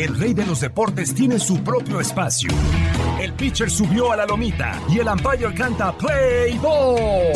El rey de los deportes tiene su propio espacio. El pitcher subió a la lomita y el umpire canta Play Ball.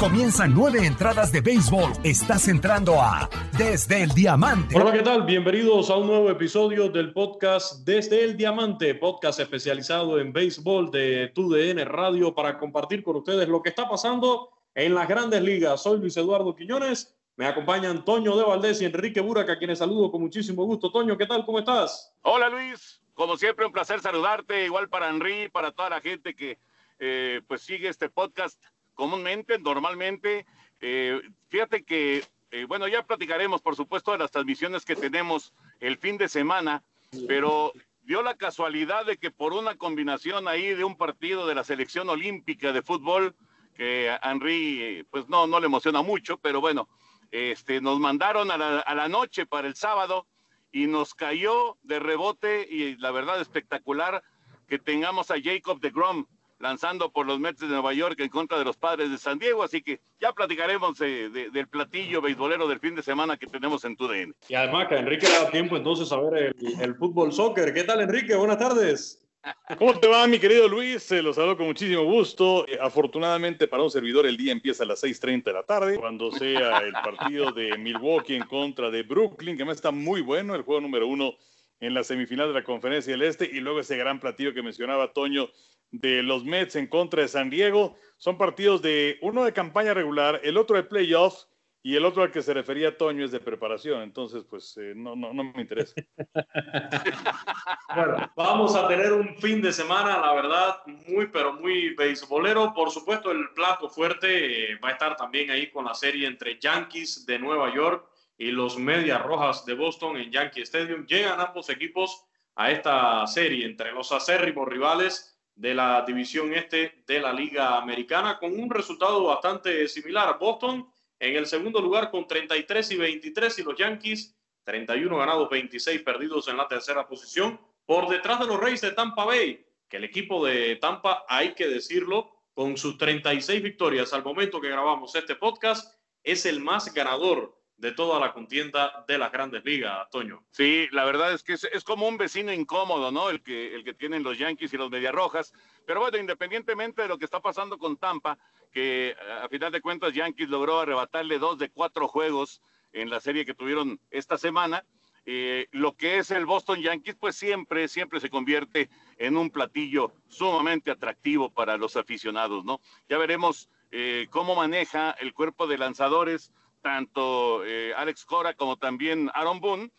Comienzan nueve entradas de béisbol. Estás entrando a Desde el Diamante. Hola, ¿qué tal? Bienvenidos a un nuevo episodio del podcast Desde el Diamante, podcast especializado en béisbol de TUDN Radio para compartir con ustedes lo que está pasando en las grandes ligas. Soy Luis Eduardo Quiñones me acompañan Toño de Valdés y Enrique Buraca, a quienes saludo con muchísimo gusto. Toño, ¿qué tal? ¿Cómo estás? Hola Luis, como siempre un placer saludarte, igual para Henry, para toda la gente que eh, pues sigue este podcast comúnmente, normalmente. Eh, fíjate que, eh, bueno, ya platicaremos por supuesto de las transmisiones que tenemos el fin de semana, pero dio la casualidad de que por una combinación ahí de un partido de la selección olímpica de fútbol, que a Henry pues no, no le emociona mucho, pero bueno, este, nos mandaron a la, noche para el sábado y nos cayó de rebote y la verdad espectacular que tengamos a Jacob de Grom lanzando por los Mets de Nueva York en contra de los padres de San Diego, así que ya platicaremos del platillo beisbolero del fin de semana que tenemos en TUDN. Y además que Enrique da tiempo entonces a ver el fútbol soccer. ¿Qué tal Enrique? Buenas tardes. ¿Cómo te va, mi querido Luis? Se los saludo con muchísimo gusto. Eh, afortunadamente para un servidor el día empieza a las 6.30 de la tarde, cuando sea el partido de Milwaukee en contra de Brooklyn, que me está muy bueno, el juego número uno en la semifinal de la Conferencia del Este, y luego ese gran platillo que mencionaba Toño de los Mets en contra de San Diego. Son partidos de uno de campaña regular, el otro de playoffs, y el otro al que se refería Toño es de preparación, entonces pues eh, no, no, no me interesa. bueno, vamos a tener un fin de semana, la verdad, muy pero muy beisbolero. Por supuesto, el plato fuerte eh, va a estar también ahí con la serie entre Yankees de Nueva York y los Medias Rojas de Boston en Yankee Stadium. Llegan ambos equipos a esta serie entre los acérrimos rivales de la división este de la Liga Americana con un resultado bastante similar. Boston en el segundo lugar con 33 y 23 y los Yankees 31 ganados, 26 perdidos en la tercera posición, por detrás de los Reyes de Tampa Bay, que el equipo de Tampa, hay que decirlo, con sus 36 victorias al momento que grabamos este podcast, es el más ganador de toda la contienda de las grandes ligas, Toño. Sí, la verdad es que es, como un vecino incómodo, ¿no? El que, el que tienen los Yankees y los Mediarrojas. Pero bueno, independientemente de lo que está pasando con Tampa, que a final de cuentas Yankees logró arrebatarle dos de cuatro juegos en la serie que tuvieron esta semana. Eh, lo que es el Boston Yankees, pues siempre, siempre se convierte en un platillo sumamente atractivo para los aficionados, ¿no? Ya veremos eh, cómo maneja el cuerpo de lanzadores, tanto eh, Alex Cora como también Aaron Boone,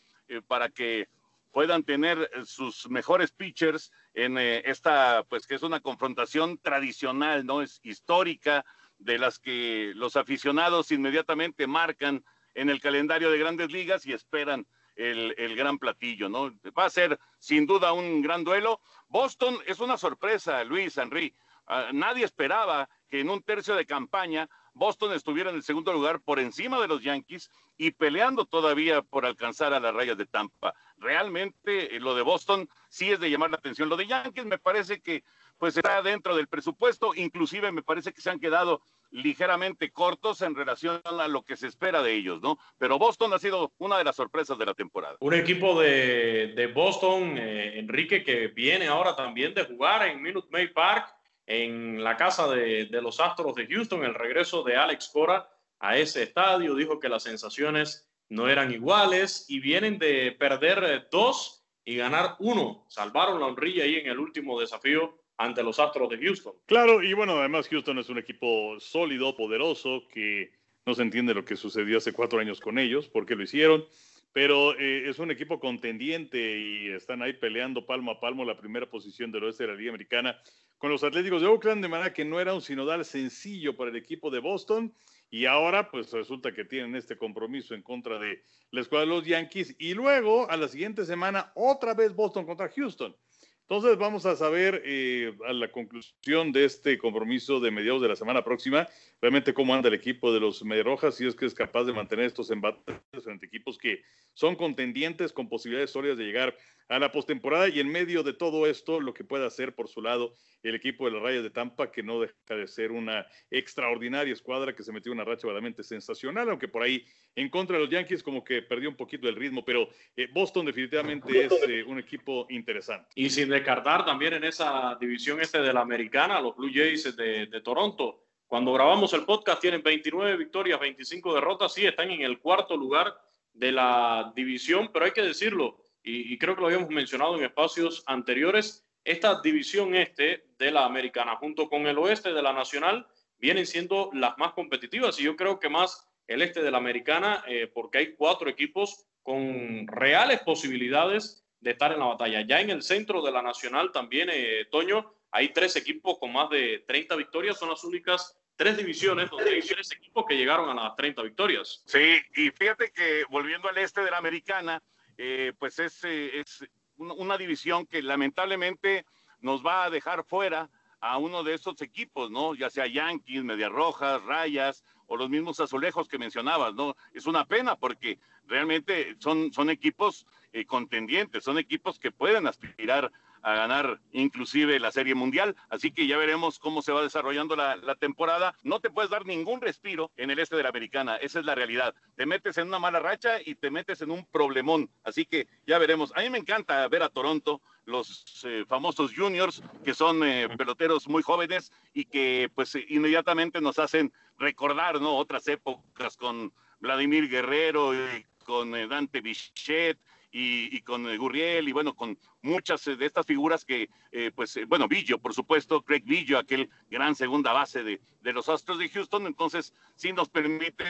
para que puedan tener sus mejores pitchers en eh, esta, pues que es una confrontación tradicional, ¿no? Es histórica, de las que los aficionados inmediatamente marcan en el calendario de grandes ligas y esperan el, el, gran platillo, ¿no? Va a ser sin duda un gran duelo. Boston es una sorpresa, Luis Henry. Ah, nadie esperaba que en un tercio de campaña Boston estuviera en el segundo lugar por encima de los Yankees y peleando todavía por alcanzar a las rayas de Tampa. Realmente eh, lo de Boston sí es de llamar la atención. Lo de Yankees me parece que pues está dentro del presupuesto, inclusive me parece que se han quedado ligeramente cortos en relación a lo que se espera de ellos, ¿no? Pero Boston ha sido una de las sorpresas de la temporada. Un equipo de, Boston, eh, Enrique, que viene ahora también de jugar en Minute Maid Park en la casa de, los Astros de Houston, el regreso de Alex Cora a ese estadio, dijo que las sensaciones no eran iguales y vienen de perder dos y ganar uno. Salvaron la honrilla ahí en el último desafío ante los Astros de Houston. Claro, y bueno, además Houston es un equipo sólido, poderoso, que no se entiende lo que sucedió hace cuatro años con ellos, porque lo hicieron, pero eh, es un equipo contendiente y están ahí peleando palmo a palmo la primera posición del oeste de la Liga Americana con los Atléticos de Oakland, de manera que no era un sinodal sencillo para el equipo de Boston. y ahora pues resulta que tienen este compromiso en contra de la escuadra de los Yankees y luego a la siguiente semana otra vez Boston contra Houston. Entonces vamos a saber eh, a la conclusión de este compromiso de mediados de la semana próxima, realmente cómo anda el equipo de los Rojas, si es que es capaz de mantener estos embates frente equipos que son contendientes con posibilidades sólidas de llegar a la postemporada y en medio de todo esto lo que puede hacer por su lado el equipo de las Rayas de Tampa, que no deja de ser una extraordinaria escuadra que se metió una racha verdaderamente sensacional, aunque por ahí en contra de los Yankees como que perdió un poquito el ritmo, pero eh, Boston definitivamente es eh, un equipo interesante. Y sin descartar también en esa división este de la americana, los Blue Jays de, de Toronto. Cuando grabamos el podcast tienen 29 victorias, 25 derrotas, sí, están en el cuarto lugar de la división, pero hay que decirlo, y, creo que lo habíamos mencionado en espacios anteriores, esta división este de la americana junto con el oeste de la nacional vienen siendo las más competitivas y yo creo que más el este de la americana eh, porque hay cuatro equipos con reales posibilidades de estar en la batalla. Ya en el centro de la nacional también, eh, Toño, hay tres equipos con más de 30 victorias, son las únicas tres divisiones donde hay tres equipos que llegaron a las 30 victorias. Sí, y fíjate que volviendo al este de la americana, eh, pues es, eh, es una división que lamentablemente nos va a dejar fuera a uno de esos equipos, ¿no? Ya sea Yankees, Medias Rojas, Rayas o los mismos azulejos que mencionabas, ¿no? Es una pena porque realmente son, son equipos eh, contendientes, son equipos que pueden aspirar a ganar inclusive la Serie Mundial. Así que ya veremos cómo se va desarrollando la, temporada. No te puedes dar ningún respiro en el este de la Americana. Esa es la realidad. Te metes en una mala racha y te metes en un problemón. Así que ya veremos. A mí me encanta ver a Toronto, los eh, famosos juniors, que son eh, peloteros muy jóvenes y que pues inmediatamente nos hacen recordar, ¿no? Otras épocas con Vladimir Guerrero y con eh, Dante Bichette y, con eh, Gurriel y bueno, con muchas eh, de estas figuras que, eh, pues, bueno, Villo, por supuesto, Craig Villo, aquel gran segunda base de, de los Astros de Houston, entonces sí nos permite,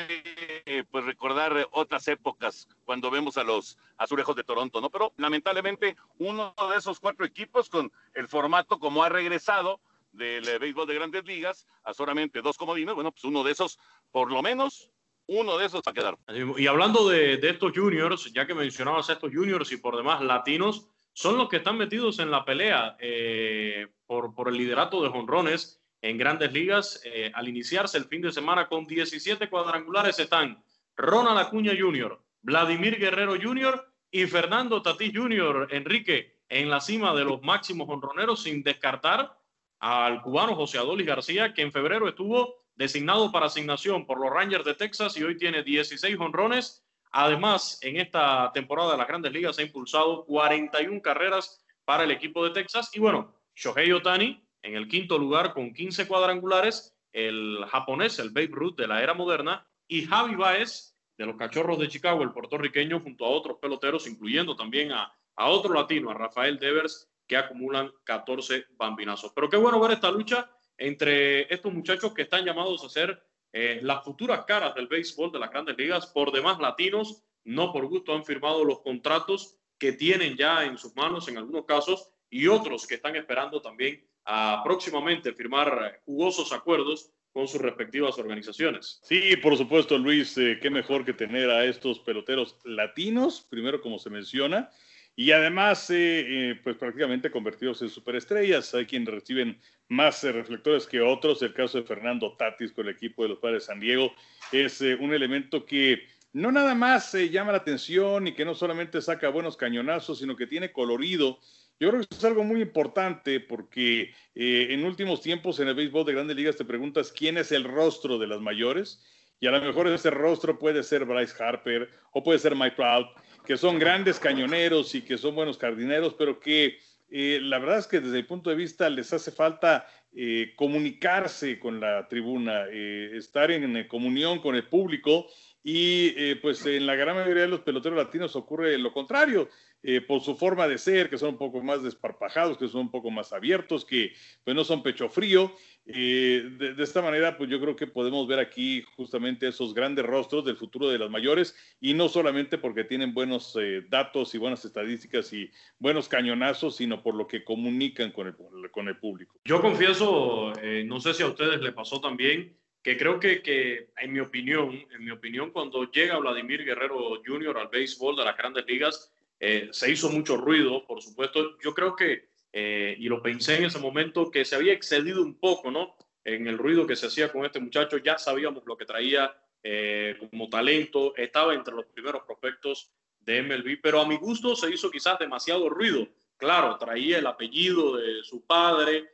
pues, recordar otras épocas cuando vemos a los azulejos de Toronto, ¿no? Pero lamentablemente uno de esos cuatro equipos con el formato como ha regresado, del béisbol de grandes ligas a solamente dos comodines, bueno, pues uno de esos, por lo menos, uno de esos va a quedar. Y hablando de, estos juniors, ya que mencionabas estos juniors y por demás latinos, son los que están metidos en la pelea eh, por, por, el liderato de jonrones en grandes ligas. Eh, al iniciarse el fin de semana con 17 cuadrangulares están Ronald Acuña Jr., Vladimir Guerrero Jr. y Fernando Tatís Jr. Enrique en la cima de los máximos honroneros sin descartar al cubano José Adolis García, que en febrero estuvo designado para asignación por los Rangers de Texas y hoy tiene 16 honrones. Además, en esta temporada de las grandes ligas ha impulsado 41 carreras para el equipo de Texas. Y bueno, Shohei Otani en el quinto lugar con 15 cuadrangulares, el japonés, el Babe Ruth de la era moderna, y Javi Baez de los Cachorros de Chicago, el puertorriqueño, junto a otros peloteros, incluyendo también a, a otro latino, a Rafael Devers, que acumulan 14 bambinazos. Pero qué bueno ver esta lucha entre estos muchachos que están llamados a ser eh, las futuras caras del béisbol de las grandes ligas, por demás latinos, no por gusto han firmado los contratos que tienen ya en sus manos en algunos casos y otros que están esperando también a próximamente firmar jugosos acuerdos con sus respectivas organizaciones. Sí, por supuesto, Luis, eh, qué mejor que tener a estos peloteros latinos, primero como se menciona, y además, eh, eh, pues prácticamente convertidos en superestrellas. Hay quienes reciben más eh, reflectores que otros. El caso de Fernando Tatis con el equipo de los Padres de San Diego es un elemento que no nada más llama la atención y que no solamente saca buenos cañonazos, sino que tiene colorido. Yo creo que es algo muy importante porque en últimos tiempos en el béisbol de grandes ligas te preguntas quién es el rostro de las mayores y a lo mejor ese rostro puede ser Bryce Harper o puede ser Mike Trout que son grandes cañoneros y que son buenos jardineros, pero que eh, la verdad es que desde el punto de vista les hace falta eh, comunicarse con la tribuna, eh, estar en, comunión con el público y pues en la gran mayoría de los peloteros latinos ocurre lo contrario. Eh, por su forma de ser, que son un poco más desparpajados, que son un poco más abiertos, que pues no son pecho frío. Eh, de, esta manera, pues yo creo que podemos ver aquí justamente esos grandes rostros del futuro de las mayores y no solamente porque tienen buenos eh, datos y buenas estadísticas y buenos cañonazos, sino por lo que comunican con el, con el público. Yo confieso, no sé si a ustedes le pasó también, que creo que, que, en mi opinión, en mi opinión, cuando llega Vladimir Guerrero Jr. al béisbol de las grandes ligas, eh, se hizo mucho ruido, por supuesto. Yo creo que, eh, y lo pensé en ese momento, que se había excedido un poco, ¿no? En el ruido que se hacía con este muchacho, ya sabíamos lo que traía eh, como talento, estaba entre los primeros prospectos de MLB, pero a mi gusto se hizo quizás demasiado ruido. Claro, traía el apellido de su padre,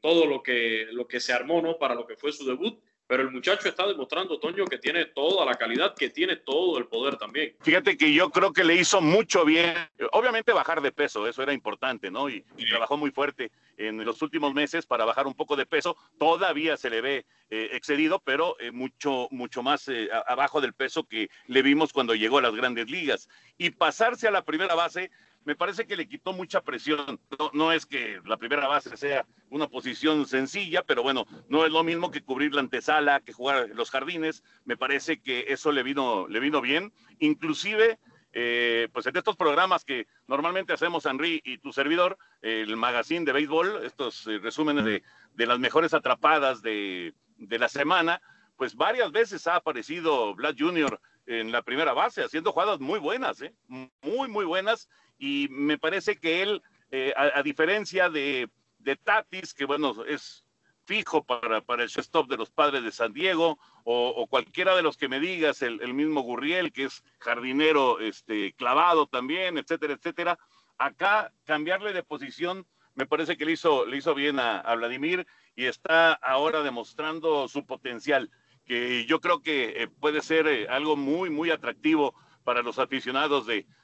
todo lo que, lo que se armó ¿no? para lo que fue su debut, pero el muchacho está demostrando, Toño, que tiene toda la calidad, que tiene todo el poder también. Fíjate que yo creo que le hizo mucho bien, obviamente bajar de peso, eso era importante, ¿no? Y, trabajó muy fuerte en los últimos meses para bajar un poco de peso, todavía se le ve eh, excedido, pero eh, mucho, mucho más abajo del peso que le vimos cuando llegó a las grandes ligas. Y pasarse a la primera base, me parece que le quitó mucha presión. No, es que la primera base sea una posición sencilla, pero bueno, no es lo mismo que cubrir la antesala, que jugar los jardines. Me parece que eso le vino, le vino bien. Inclusive, eh, pues en estos programas que normalmente hacemos Henry y tu servidor, el magazine de béisbol, estos eh, resúmenes de, de, las mejores atrapadas de, de la semana, pues varias veces ha aparecido Vlad Jr. en la primera base, haciendo jugadas muy buenas, ¿eh? muy, muy buenas y me parece que él, eh, a, diferencia de, de, Tatis, que bueno, es fijo para, para el stop de los padres de San Diego, o, cualquiera de los que me digas, el, el, mismo Gurriel, que es jardinero este, clavado también, etcétera, etcétera. Acá cambiarle de posición me parece que le hizo, le hizo bien a, a Vladimir y está ahora demostrando su potencial, que yo creo que eh, puede ser eh, algo muy, muy atractivo para los aficionados de,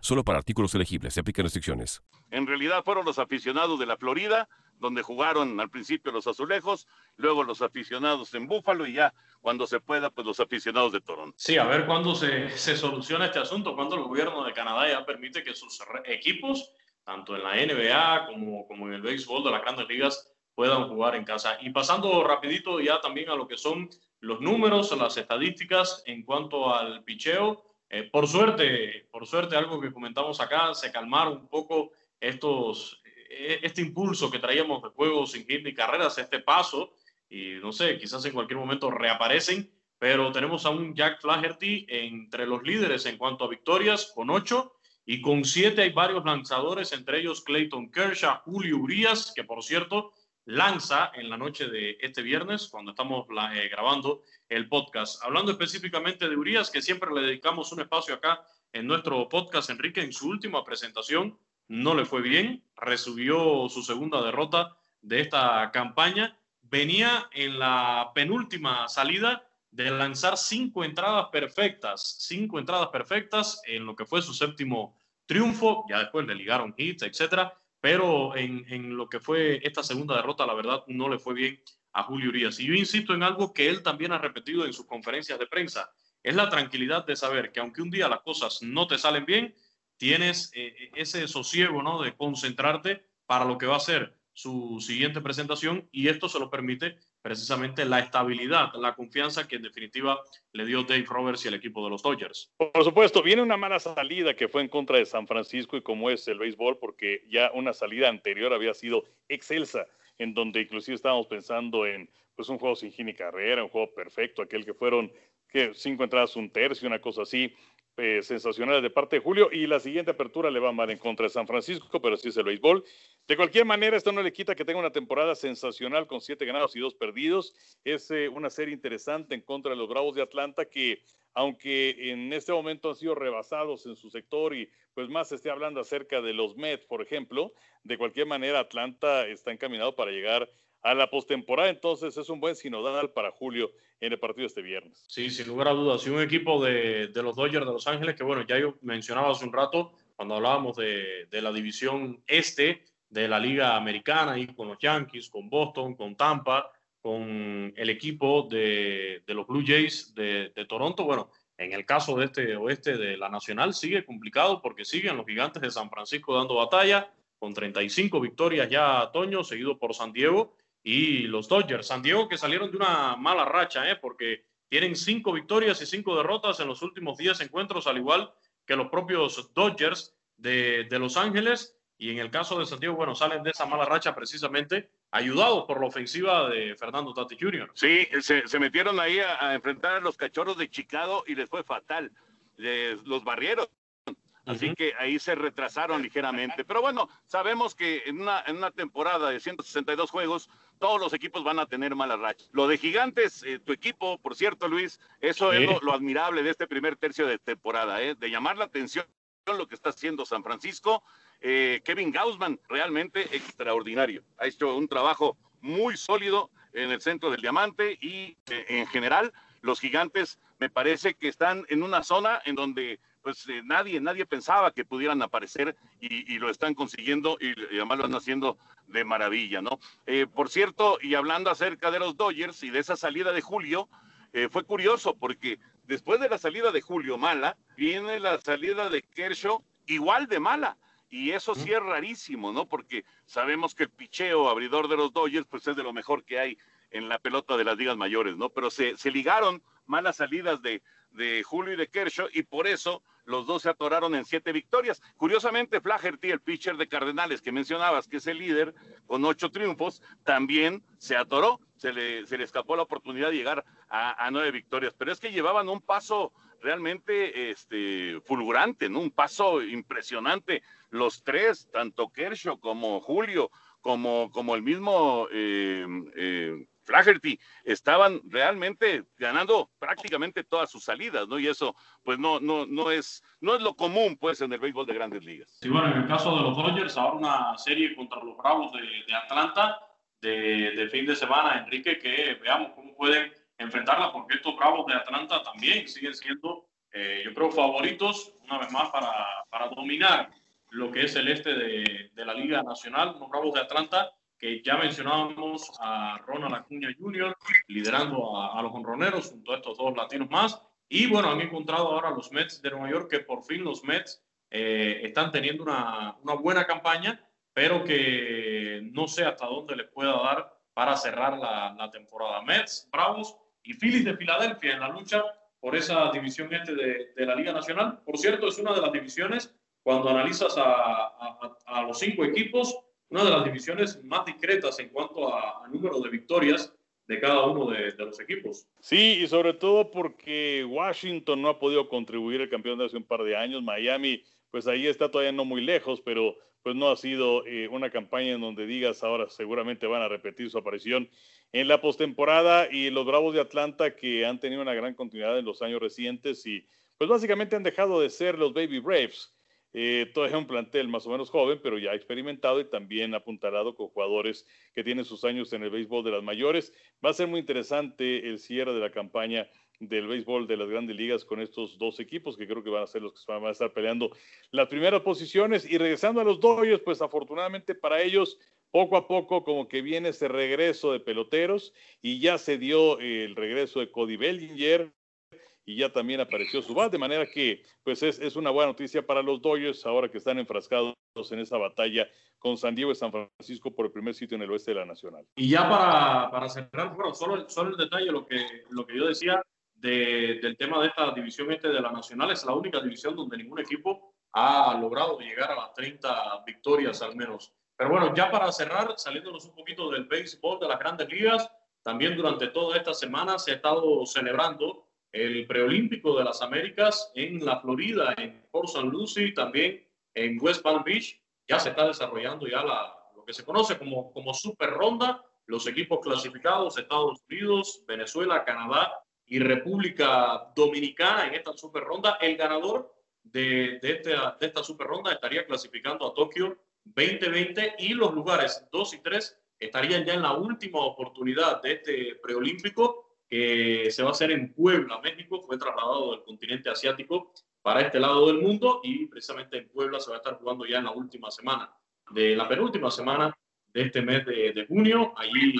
Solo para artículos elegibles. Se aplican restricciones. En realidad fueron los aficionados de la Florida, donde jugaron al principio los azulejos, luego los aficionados en Búfalo y ya cuando se pueda, pues los aficionados de Toronto. Sí, a ver cuándo se, se soluciona este asunto, cuando el gobierno de Canadá ya permite que sus equipos, tanto en la NBA como, como en el béisbol de las grandes ligas, puedan jugar en casa. Y pasando rapidito ya también a lo que son los números, las estadísticas en cuanto al picheo. Eh, por suerte, por suerte, algo que comentamos acá, se calmaron un poco estos, eh, este impulso que traíamos de juegos sin hit ni carreras, este paso, y no sé, quizás en cualquier momento reaparecen, pero tenemos a un Jack Flaherty entre los líderes en cuanto a victorias, con ocho, y con siete hay varios lanzadores, entre ellos Clayton Kershaw, Julio Urias, que por cierto lanza en la noche de este viernes, cuando estamos eh, grabando el podcast. Hablando específicamente de Urias, que siempre le dedicamos un espacio acá en nuestro podcast, Enrique, en su última presentación no le fue bien, recibió su segunda derrota de esta campaña, venía en la penúltima salida de lanzar cinco entradas perfectas, cinco entradas perfectas en lo que fue su séptimo triunfo, ya después le ligaron hits, etcétera, pero en, lo que fue esta segunda derrota, la verdad, no le fue bien a Julio Urias. Y yo insisto en algo que él también ha repetido en sus conferencias de prensa, es la tranquilidad de saber que aunque un día las cosas no te salen bien, tienes eh, ese sosiego, ¿no? De concentrarte para lo que va a ser su siguiente presentación y esto se lo permite precisamente la estabilidad, la confianza que en definitiva le dio Dave Roberts y el equipo de los Dodgers. Por supuesto, viene una mala salida que fue en contra de San Francisco y como es el béisbol, porque ya una salida anterior había sido excelsa, en donde inclusive estábamos pensando en pues un juego sin gini carrera, un juego perfecto, aquel que fueron cinco entradas, un tercio, una cosa así, eh, sensacionales de parte de Julio y la siguiente apertura le va mal en contra de San Francisco, pero sí es el béisbol. De cualquier manera, esto no le quita que tenga una temporada sensacional con siete ganados y dos perdidos. Es eh, una serie interesante en contra de los Bravos de Atlanta que, aunque en este momento han sido rebasados en su sector y pues más se esté hablando acerca de los Mets, por ejemplo, de cualquier manera Atlanta está encaminado para llegar a la postemporada. Entonces es un buen sinodal para Julio en el partido este viernes. Sí, sin lugar a dudas. Y un equipo de, de, los Dodgers de Los Ángeles, que bueno, ya yo mencionaba hace un rato cuando hablábamos de, de, la división este de la Liga Americana, y con los Yankees, con Boston, con Tampa, con el equipo de, los Blue Jays de, Toronto. Bueno, en el caso de este oeste de la Nacional sigue complicado porque siguen los gigantes de San Francisco dando batalla con 35 victorias ya Toño, seguido por San Diego y los Dodgers. San Diego que salieron de una mala racha, ¿eh? porque tienen cinco victorias y cinco derrotas en los últimos 10 encuentros, al igual que los propios Dodgers de, de Los Ángeles. Y en el caso de San Diego, bueno, salen de esa mala racha precisamente ayudados por la ofensiva de Fernando Tati Jr. Sí, se, metieron ahí a, enfrentar a los cachorros de Chicago y les fue fatal. los barrieron. Así que ahí se retrasaron ligeramente. Pero bueno, sabemos que en una, en una temporada de 162 juegos, todos los equipos van a tener malas rachas. Lo de Gigantes, eh, tu equipo, por cierto, Luis, eso es lo, admirable de este primer tercio de temporada, ¿eh? de llamar la atención lo que está haciendo San Francisco eh, Kevin Gaussman, realmente extraordinario. Ha hecho un trabajo muy sólido en el centro del diamante y eh, en general los gigantes me parece que están en una zona en donde pues eh, nadie, nadie pensaba que pudieran aparecer y, lo están consiguiendo y, además lo están haciendo de maravilla, ¿no? por cierto, y hablando acerca de los Dodgers y de esa salida de Julio, fue curioso porque después de la salida de Julio mala, viene la salida de Kershaw igual de mala. Y eso sí es rarísimo, ¿no? Porque sabemos que el picheo abridor de los Dodgers, pues es de lo mejor que hay en la pelota de las ligas mayores, ¿no? Pero se, se ligaron malas salidas de, de Julio y de Kershaw y por eso los dos se atoraron en siete victorias. Curiosamente, Flaherty, el pitcher de Cardenales que mencionabas, que es el líder con ocho triunfos, también se atoró, se le, se le escapó la oportunidad de llegar a, nueve victorias, pero es que llevaban un paso realmente este, fulgurante, ¿no? Un paso impresionante. Los tres, tanto Kershaw como Julio, como, como el mismo eh, eh, Flaherty, estaban realmente ganando prácticamente todas sus salidas, ¿no? Y eso, pues no, no, no es, no es lo común, pues, en el béisbol de grandes ligas. Sí, bueno, en el caso de los Dodgers, ahora una serie contra los Bravos de, Atlanta de, de fin de semana, Enrique, que veamos cómo pueden enfrentarla, porque estos Bravos de Atlanta también siguen siendo, eh, yo creo, favoritos, una vez más, para, para, dominar lo que es el este de, de la Liga Nacional. Los Bravos de Atlanta, que ya mencionábamos a Ronald Acuña Jr., liderando a, los honroneros junto a estos dos latinos más. Y bueno, han encontrado ahora los Mets de Nueva York, que por fin los Mets eh, están teniendo una, una buena campaña, pero que no sé hasta dónde les pueda dar para cerrar la, temporada. Mets, Bravos y Phillies de Filadelfia en la lucha por esa división este de, la Liga Nacional. Por cierto, es una de las divisiones, cuando analizas a, los cinco equipos, una de las divisiones más discretas en cuanto a, número de victorias de cada uno de, de, los equipos. Sí, y sobre todo porque Washington no ha podido contribuir al campeón de hace un par de años. Miami, pues ahí está todavía no muy lejos, pero pues no ha sido eh, una campaña en donde digas ahora seguramente van a repetir su aparición en la postemporada y los Bravos de Atlanta que han tenido una gran continuidad en los años recientes y pues básicamente han dejado de ser los Baby Braves. Eh, todavía un plantel más o menos joven, pero ya experimentado y también apuntalado con jugadores que tienen sus años en el béisbol de las mayores. Va a ser muy interesante el cierre de la campaña del béisbol de las grandes ligas con estos dos equipos que creo que van a ser los que van a estar peleando las primeras posiciones. Y regresando a los Dodgers, pues afortunadamente para ellos, poco a poco como que viene ese regreso de peloteros y ya se dio el regreso de Cody Bellinger y ya también apareció su bat, de manera que pues es, es, una buena noticia para los Dodgers ahora que están enfrascados en esa batalla con San Diego y San Francisco por el primer sitio en el oeste de la Nacional. Y ya para, para cerrar, bueno, solo, solo el detalle, lo que, lo que yo decía, del tema de esta división este de la Nacional. Es la única división donde ningún equipo ha logrado llegar a las 30 victorias al menos. Pero bueno, ya para cerrar, saliéndonos un poquito del béisbol de las grandes ligas, también durante toda esta semana se ha estado celebrando el preolímpico de las Américas en la Florida, en Port St. Lucie, también en West Palm Beach. Ya se está desarrollando ya la, lo que se conoce como, como Super Ronda. Los equipos clasificados, Estados Unidos, Venezuela, Canadá y República Dominicana en esta super ronda. El ganador de, de, de esta super ronda estaría clasificando a Tokio 2020 y los lugares 2 y 3 estarían ya en la última oportunidad de este preolímpico que se va a hacer en Puebla, México. Fue trasladado del continente asiático para este lado del mundo y precisamente en Puebla se va a estar jugando ya en la última semana, de la penúltima semana de este mes de, junio. Allí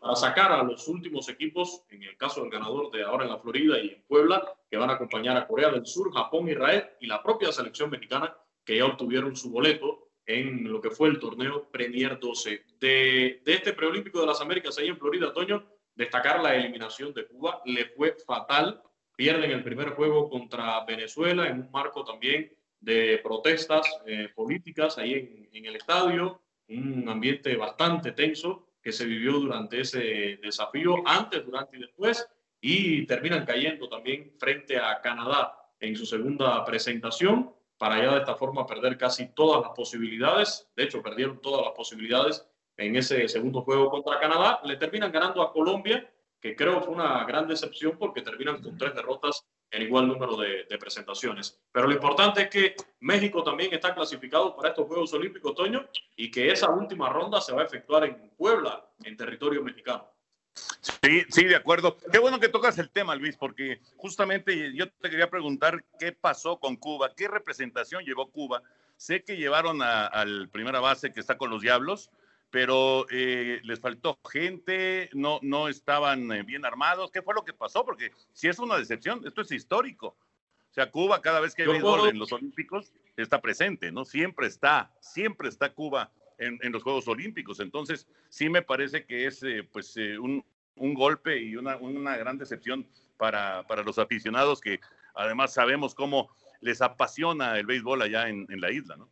para sacar a los últimos equipos, en el caso del ganador de ahora en la Florida y en Puebla, que van a acompañar a Corea del Sur, Japón, Israel y la propia selección mexicana, que ya obtuvieron su boleto en lo que fue el torneo Premier 12. De, de este preolímpico de las Américas ahí en Florida, Toño, destacar la eliminación de Cuba, le fue fatal, pierden el primer juego contra Venezuela en un marco también de protestas eh, políticas ahí en, en el estadio, un ambiente bastante tenso que se vivió durante ese desafío, antes, durante y después, y terminan cayendo también frente a Canadá en su segunda presentación, para ya de esta forma perder casi todas las posibilidades, de hecho perdieron todas las posibilidades en ese segundo juego contra Canadá, le terminan ganando a Colombia, que creo fue una gran decepción porque terminan con tres derrotas en igual número de, presentaciones. Pero lo importante es que México también está clasificado para estos Juegos Olímpicos, Toño, y que esa última ronda se va a efectuar en Puebla, en territorio mexicano. Sí, sí, de acuerdo. Qué bueno que tocas el tema, Luis, porque justamente yo te quería preguntar qué pasó con Cuba, qué representación llevó Cuba. Sé que llevaron al primera base que está con los Diablos, pero eh, les faltó gente, no, no estaban eh, bien armados. ¿Qué fue lo que pasó? Porque si es una decepción, esto es histórico. O sea, Cuba cada vez que hay béisbol en los Olímpicos está presente, ¿no? Siempre está, siempre está Cuba en, en los Juegos Olímpicos. Entonces, sí me parece que es eh, pues eh, un, un, golpe y una, una gran decepción para, para, los aficionados que además sabemos cómo les apasiona el béisbol allá en, en la isla, ¿no?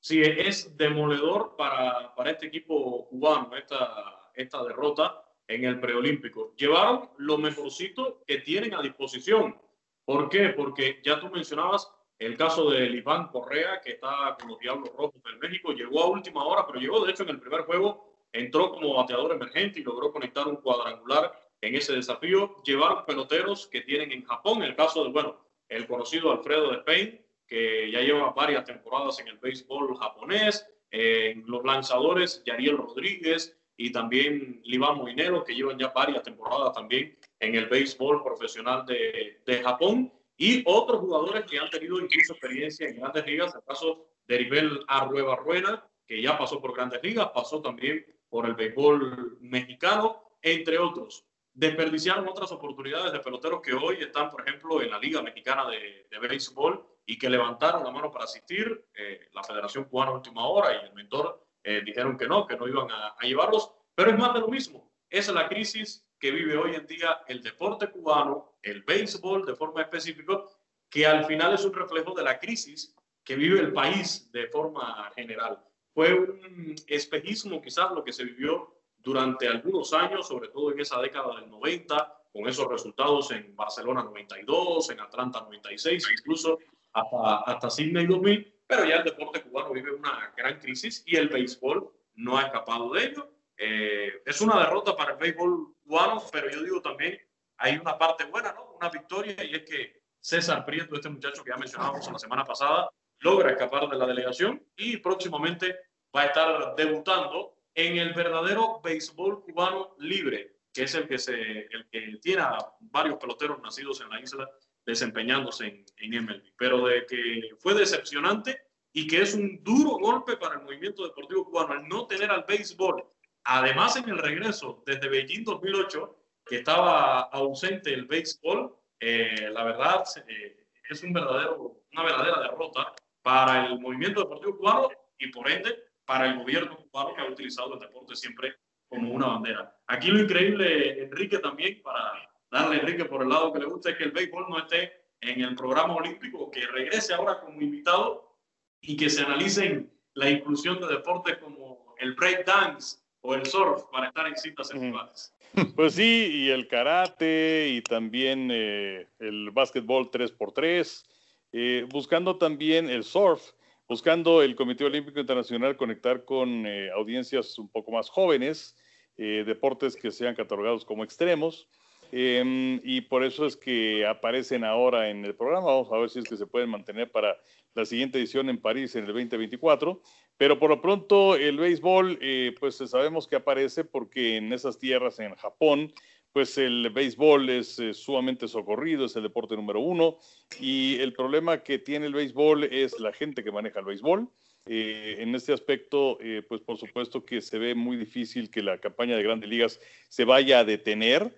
Sí, es demoledor para, para este equipo cubano esta, esta derrota en el preolímpico. Llevaron lo mejorcito que tienen a disposición. ¿Por qué? Porque ya tú mencionabas el caso de Iván Correa, que está con los Diablos Rojos del México, llegó a última hora, pero llegó de hecho en el primer juego, entró como bateador emergente y logró conectar un cuadrangular en ese desafío. Llevaron peloteros que tienen en Japón, el caso de, bueno, el conocido Alfredo de Spain, que ya lleva varias temporadas en el béisbol japonés, eh, los lanzadores Yariel Rodríguez y también Liván Moinero, que llevan ya varias temporadas también en el béisbol profesional de, de Japón, y otros jugadores que han tenido incluso experiencia en grandes ligas, el caso de Ribel Arrueba que ya pasó por grandes ligas, pasó también por el béisbol mexicano, entre otros. Desperdiciaron otras oportunidades de peloteros que hoy están, por ejemplo, en la Liga Mexicana de, de Béisbol y que levantaron la mano para asistir. Eh, la Federación Cubana Última Hora y el mentor eh, dijeron que no, que no iban a, a, llevarlos, pero es más de lo mismo. Esa es la crisis que vive hoy en día el deporte cubano, el béisbol de forma específica, que al final es un reflejo de la crisis que vive el país de forma general. Fue un espejismo quizás lo que se vivió durante algunos años, sobre todo en esa década del 90, con esos resultados en Barcelona 92, en Atlanta 96, incluso hasta, hasta Sydney 2000, pero ya el deporte cubano vive una gran crisis y el béisbol no ha escapado de ello. Eh, es una derrota para el béisbol cubano, pero yo digo también hay una parte buena, ¿no? Una victoria y es que César Prieto, este muchacho que ya mencionábamos la semana pasada, logra escapar de la delegación y próximamente va a estar debutando en el verdadero béisbol cubano libre, que es el que, se, el que tiene a varios peloteros nacidos en la isla desempeñándose en, en MLB, pero de que fue decepcionante y que es un duro golpe para el movimiento deportivo cubano al no tener al béisbol. Además, en el regreso desde Beijing 2008, que estaba ausente el béisbol, eh, la verdad eh, es un verdadero, una verdadera derrota para el movimiento deportivo cubano y por ende para el gobierno cubano que ha utilizado el deporte siempre como una bandera. Aquí lo increíble, Enrique, también para darle a Enrique por el lado que le gusta es que el béisbol no esté en el programa olímpico, que regrese ahora como invitado y que se analicen la inclusión de deportes como el break dance o el surf para estar en citas sexuales. Pues sí, y el karate y también eh, el básquetbol 3x3, eh, buscando también el surf, buscando el Comité Olímpico Internacional conectar con eh, audiencias un poco más jóvenes, eh, deportes que sean catalogados como extremos. Eh, y por eso es que aparecen ahora en el programa. Vamos a ver si es que se pueden mantener para la siguiente edición en París en el 2024. Pero por lo pronto el béisbol, eh, pues sabemos que aparece porque en esas tierras, en Japón, pues el béisbol es eh, sumamente socorrido, es el deporte número uno, y el problema que tiene el béisbol es la gente que maneja el béisbol. Eh, en este aspecto, eh, pues por supuesto que se ve muy difícil que la campaña de grandes ligas se vaya a detener.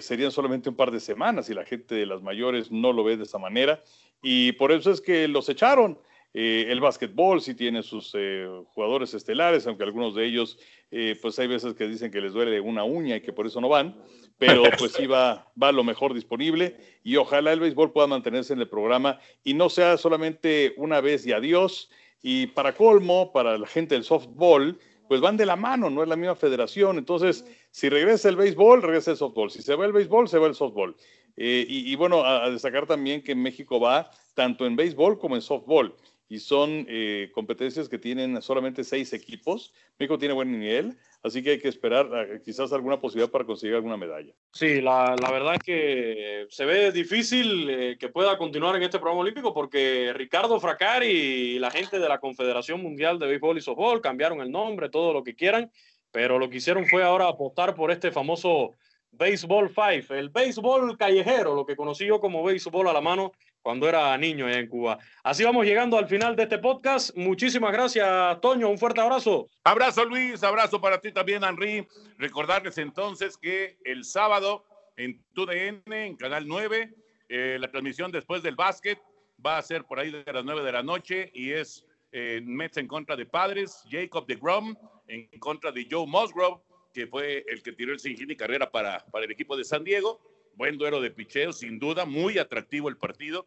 serían solamente un par de semanas y la gente de las mayores no lo ve de esa manera. Y por eso es que los echaron. Eh, el básquetbol sí tiene sus eh, jugadores estelares, aunque algunos de ellos, eh, pues hay veces que dicen que les duele una uña y que por eso no van, pero pues sí va, va lo mejor disponible y ojalá el béisbol pueda mantenerse en el programa y no sea solamente una vez y adiós. Y para colmo, para la gente del softball, pues van de la mano, no es la misma federación. Entonces, si regresa el béisbol, regresa el softball. Si se va el béisbol, se va el softball. y, bueno, a, a destacar también que México va tanto en béisbol como en softball y son eh, competencias que tienen solamente seis equipos. México tiene buen nivel, así que hay que esperar quizás alguna posibilidad para conseguir alguna medalla. Sí, la, la verdad es que se ve difícil eh, que pueda continuar en este programa olímpico porque Ricardo Fracari y la gente de la Confederación Mundial de Béisbol y Softball cambiaron el nombre, todo lo que quieran, pero lo que hicieron fue ahora apostar por este famoso Baseball Five, el béisbol callejero, lo que conocí yo como béisbol a la mano cuando era niño en Cuba. Así vamos llegando al final de este podcast. Muchísimas gracias, Toño. Un fuerte abrazo. Abrazo, Luis. Abrazo para ti también, Henry. Recordarles entonces que el sábado en TUDN, en Canal 9, eh, la transmisión después del básquet va a ser por ahí de las 9 de la noche y es eh, Mets en contra de Padres, Jacob de Grom en contra de Joe Musgrove, que fue el que tiró el sin y carrera para, para el equipo de San Diego buen duelo de picheo, sin duda, muy atractivo el partido.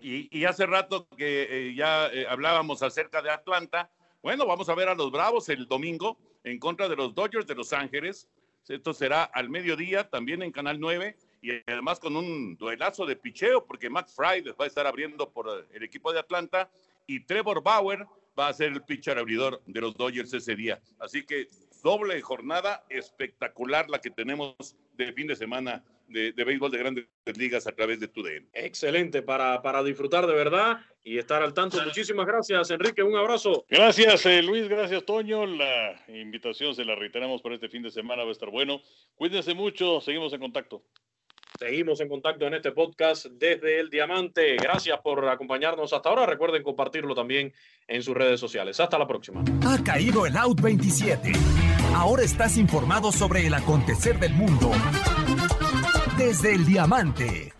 Y, hace rato que eh, ya eh, hablábamos acerca de Atlanta. Bueno, vamos a ver a los Bravos el domingo en contra de los Dodgers de Los Ángeles. Esto será al mediodía, también en Canal 9, y además con un duelazo de picheo, porque Matt Fry va a estar abriendo por el equipo de Atlanta, y Trevor Bauer va a ser el pitcher abridor de los Dodgers ese día. Así que doble jornada espectacular la que tenemos de fin de semana de, béisbol de grandes ligas a través de TUDN. Excelente, para, para disfrutar de verdad y estar al tanto. Muchísimas gracias, Enrique. Un abrazo. Gracias, eh, Luis. Gracias, Toño. La invitación se la reiteramos para este fin de semana. Va a estar bueno. Cuídense mucho. Seguimos en contacto. Seguimos en contacto en este podcast desde el Diamante. Gracias por acompañarnos hasta ahora. Recuerden compartirlo también en sus redes sociales. Hasta la próxima. Ha caído el Out 27. Ahora estás informado sobre el acontecer del mundo desde el Diamante.